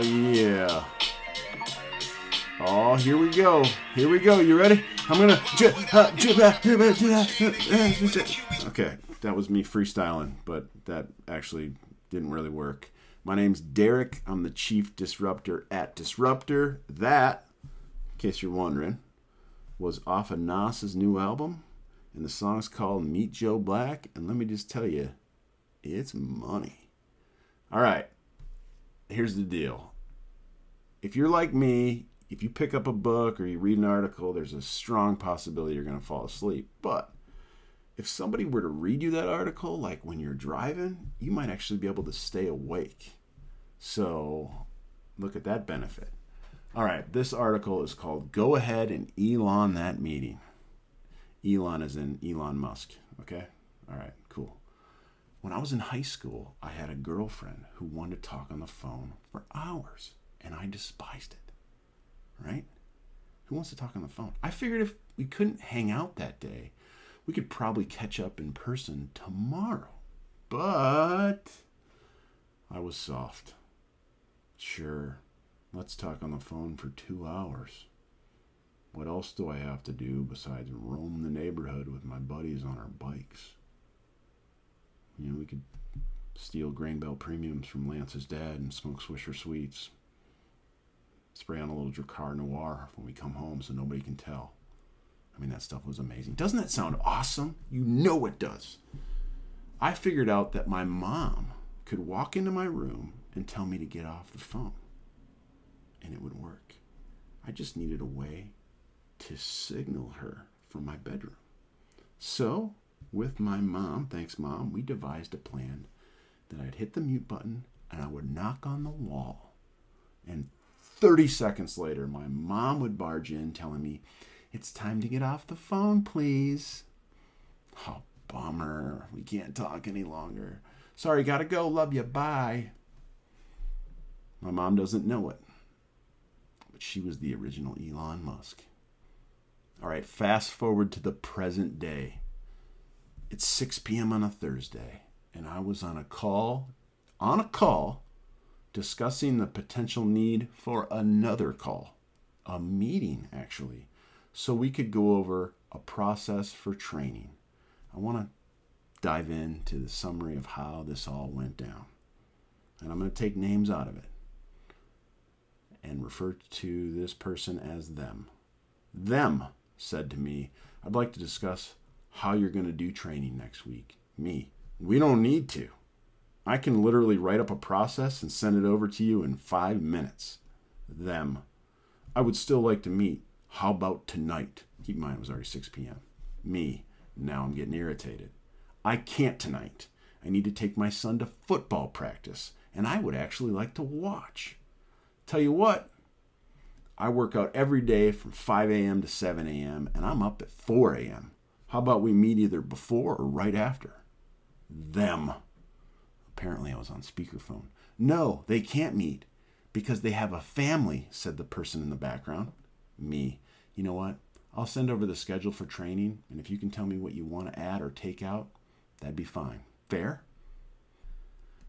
Oh, yeah. Oh, here we go. Here we go. You ready? I'm gonna. Okay, that was me freestyling, but that actually didn't really work. My name's Derek. I'm the chief disruptor at Disruptor. That, in case you're wondering, was off of Nas's new album, and the song's called Meet Joe Black. And let me just tell you, it's money. All right, here's the deal. If you're like me, if you pick up a book or you read an article, there's a strong possibility you're going to fall asleep. But if somebody were to read you that article, like when you're driving, you might actually be able to stay awake. So look at that benefit. All right, this article is called Go Ahead and Elon That Meeting. Elon is in Elon Musk, okay? All right, cool. When I was in high school, I had a girlfriend who wanted to talk on the phone for hours, and I despised it right? Who wants to talk on the phone? I figured if we couldn't hang out that day, we could probably catch up in person tomorrow. But I was soft. Sure, let's talk on the phone for two hours. What else do I have to do besides roam the neighborhood with my buddies on our bikes? You know, we could steal grain belt premiums from Lance's dad and smoke Swisher sweets spray on a little Drakkar Noir when we come home so nobody can tell. I mean, that stuff was amazing. Doesn't that sound awesome? You know it does. I figured out that my mom could walk into my room and tell me to get off the phone, and it would work. I just needed a way to signal her from my bedroom. So, with my mom, thanks, mom, we devised a plan that I'd hit the mute button and I would knock on the wall and 30 seconds later, my mom would barge in telling me, It's time to get off the phone, please. Oh, bummer. We can't talk any longer. Sorry, gotta go. Love you. Bye. My mom doesn't know it, but she was the original Elon Musk. All right, fast forward to the present day. It's 6 p.m. on a Thursday, and I was on a call, on a call discussing the potential need for another call, a meeting actually, so we could go over a process for training. I want to dive into the summary of how this all went down. And I'm going to take names out of it and refer to this person as them. Them said to me, I'd like to discuss how you're going to do training next week. Me, we don't need to. I can literally write up a process and send it over to you in five minutes. Them. I would still like to meet. How about tonight? Keep in mind it was already 6 p.m. Me. Now I'm getting irritated. I can't tonight. I need to take my son to football practice, and I would actually like to watch. Tell you what, I work out every day from 5 a.m. to 7 a.m., and I'm up at 4 a.m. How about we meet either before or right after? Them. Apparently, I was on speakerphone. No, they can't meet because they have a family, said the person in the background. Me. You know what? I'll send over the schedule for training, and if you can tell me what you want to add or take out, that'd be fine. Fair?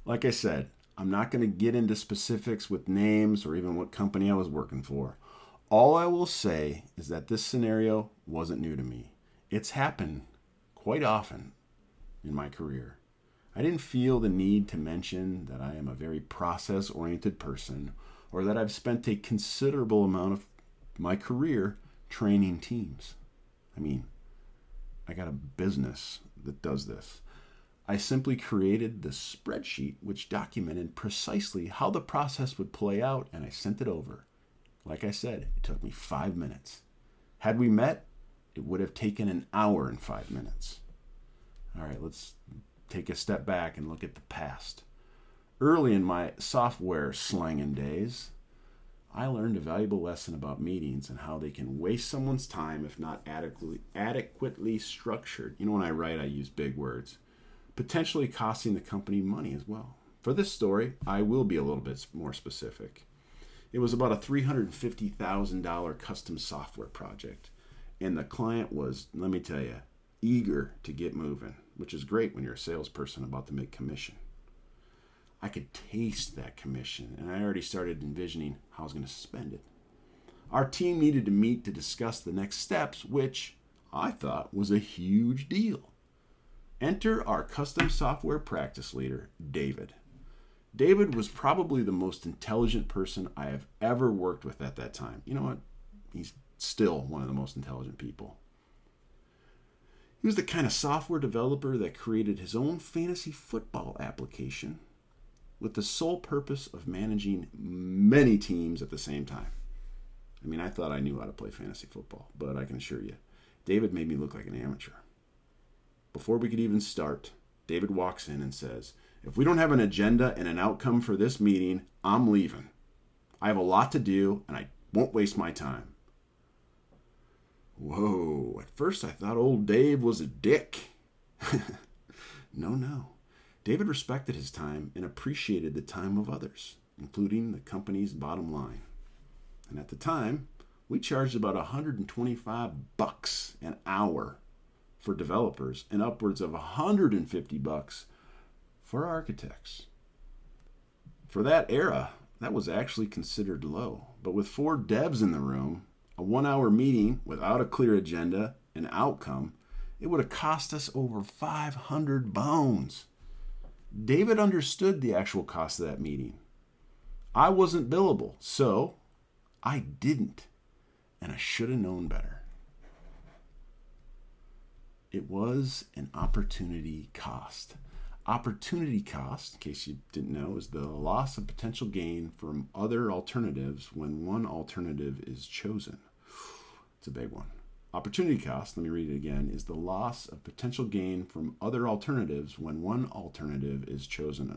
Like I said, I'm not going to get into specifics with names or even what company I was working for. All I will say is that this scenario wasn't new to me. It's happened quite often in my career. I didn't feel the need to mention that I am a very process oriented person or that I've spent a considerable amount of my career training teams. I mean, I got a business that does this. I simply created the spreadsheet which documented precisely how the process would play out and I sent it over. Like I said, it took me five minutes. Had we met, it would have taken an hour and five minutes. All right, let's take a step back and look at the past. Early in my software slanging days, I learned a valuable lesson about meetings and how they can waste someone's time if not adequately, adequately structured. You know, when I write, I use big words, potentially costing the company money as well. For this story, I will be a little bit more specific. It was about a $350,000 custom software project, and the client was, let me tell you, eager to get moving which is great when you're a salesperson about to make commission. I could taste that commission, and I already started envisioning how I was going to spend it. Our team needed to meet to discuss the next steps, which I thought was a huge deal. Enter our custom software practice leader, David. David was probably the most intelligent person I have ever worked with at that time. You know what? He's still one of the most intelligent people. He was the kind of software developer that created his own fantasy football application with the sole purpose of managing many teams at the same time. I mean, I thought I knew how to play fantasy football, but I can assure you, David made me look like an amateur. Before we could even start, David walks in and says, If we don't have an agenda and an outcome for this meeting, I'm leaving. I have a lot to do and I won't waste my time. Whoa, at first I thought old Dave was a dick. no, no. David respected his time and appreciated the time of others, including the company's bottom line. And at the time, we charged about 125 bucks an hour for developers and upwards of 150 bucks for architects. For that era, that was actually considered low. But with four devs in the room, a one hour meeting without a clear agenda and outcome, it would have cost us over 500 bones. David understood the actual cost of that meeting. I wasn't billable, so I didn't. And I should have known better. It was an opportunity cost. Opportunity cost, in case you didn't know, is the loss of potential gain from other alternatives when one alternative is chosen. It's a big one. Opportunity cost, let me read it again, is the loss of potential gain from other alternatives when one alternative is chosen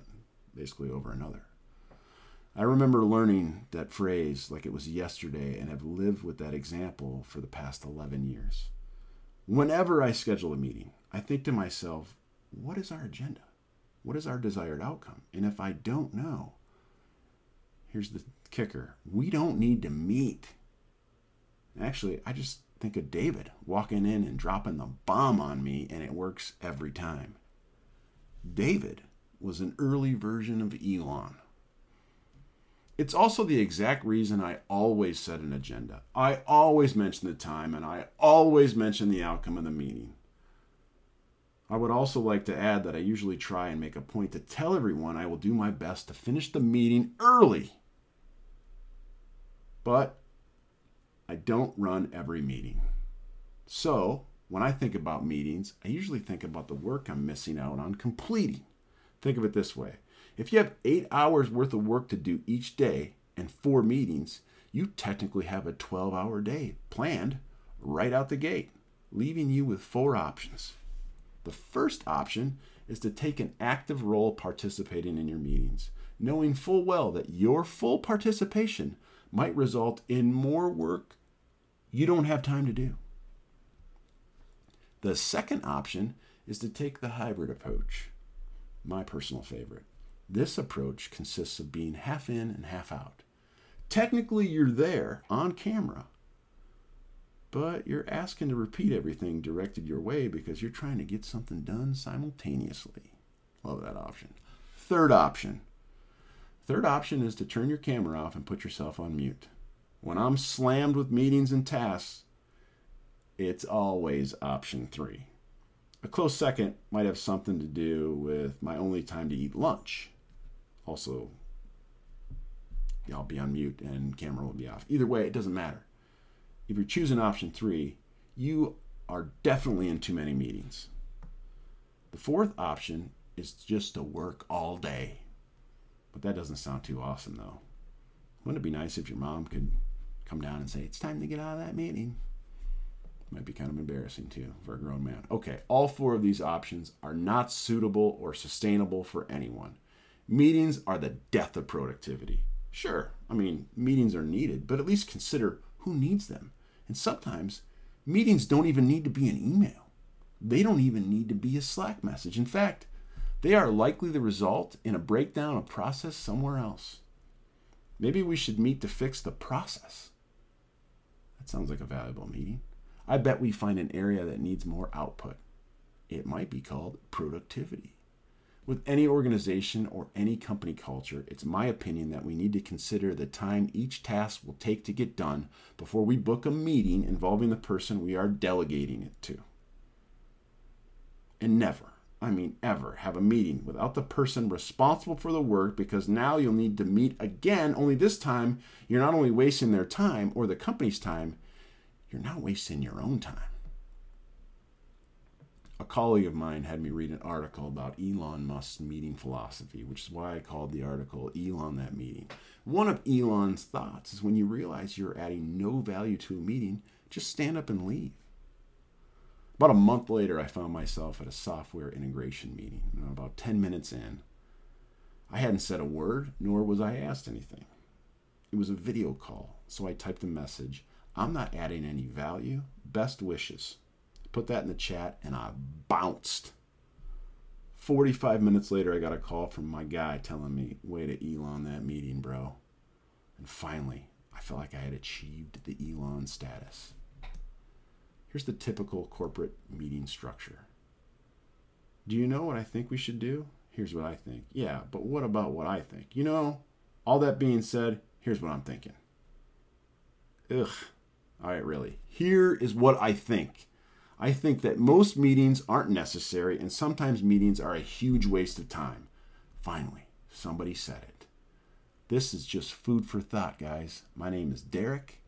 basically over another. I remember learning that phrase like it was yesterday and have lived with that example for the past 11 years. Whenever I schedule a meeting, I think to myself, what is our agenda? What is our desired outcome? And if I don't know, here's the kicker we don't need to meet Actually, I just think of David walking in and dropping the bomb on me, and it works every time. David was an early version of Elon. It's also the exact reason I always set an agenda. I always mention the time and I always mention the outcome of the meeting. I would also like to add that I usually try and make a point to tell everyone I will do my best to finish the meeting early. But I don't run every meeting. So, when I think about meetings, I usually think about the work I'm missing out on completing. Think of it this way if you have eight hours worth of work to do each day and four meetings, you technically have a 12 hour day planned right out the gate, leaving you with four options. The first option is to take an active role participating in your meetings, knowing full well that your full participation might result in more work you don't have time to do. The second option is to take the hybrid approach, my personal favorite. This approach consists of being half in and half out. Technically, you're there on camera, but you're asking to repeat everything directed your way because you're trying to get something done simultaneously. Love that option. Third option. Third option is to turn your camera off and put yourself on mute. When I'm slammed with meetings and tasks, it's always option three. A close second might have something to do with my only time to eat lunch. Also, I'll be on mute and camera will be off. Either way, it doesn't matter. If you're choosing option three, you are definitely in too many meetings. The fourth option is just to work all day. But that doesn't sound too awesome, though. Wouldn't it be nice if your mom could come down and say, It's time to get out of that meeting. Might be kind of embarrassing too for a grown man. Okay, all four of these options are not suitable or sustainable for anyone. Meetings are the death of productivity. Sure, I mean, meetings are needed, but at least consider who needs them. And sometimes meetings don't even need to be an email, they don't even need to be a Slack message. In fact, they are likely the result in a breakdown of process somewhere else. Maybe we should meet to fix the process that sounds like a valuable meeting. I bet we find an area that needs more output. It might be called productivity. With any organization or any company culture, it's my opinion that we need to consider the time each task will take to get done before we book a meeting involving the person we are delegating it to. And never, I mean ever, have a meeting without the person responsible for the work because now you'll need to meet again, only this time you're not only wasting their time or the company's time, you're now wasting your own time a colleague of mine had me read an article about Elon Musk's meeting philosophy, which is why I called the article Elon That Meeting. One of Elon's thoughts is when you realize you're adding no value to a meeting, just stand up and leave. About a month later, I found myself at a software integration meeting. About 10 minutes in, I hadn't said a word, nor was I asked anything. It was a video call, so I typed a message I'm not adding any value. Best wishes put that in the chat, and I bounced. 45 minutes later, I got a call from my guy telling me, way to Elon that meeting, bro. And finally, I felt like I had achieved the Elon status. Here's the typical corporate meeting structure. Do you know what I think we should do? Here's what I think. Yeah, but what about what I think? You know, all that being said, here's what I'm thinking. Ugh. All right, really. Here is what I think. I think that most meetings aren't necessary, and sometimes meetings are a huge waste of time. Finally, somebody said it. This is just food for thought, guys. My name is Derek,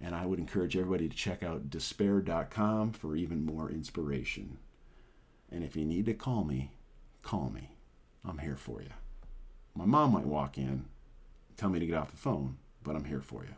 and I would encourage everybody to check out despair.com for even more inspiration. And if you need to call me, call me. I'm here for you. My mom might walk in, tell me to get off the phone, but I'm here for you.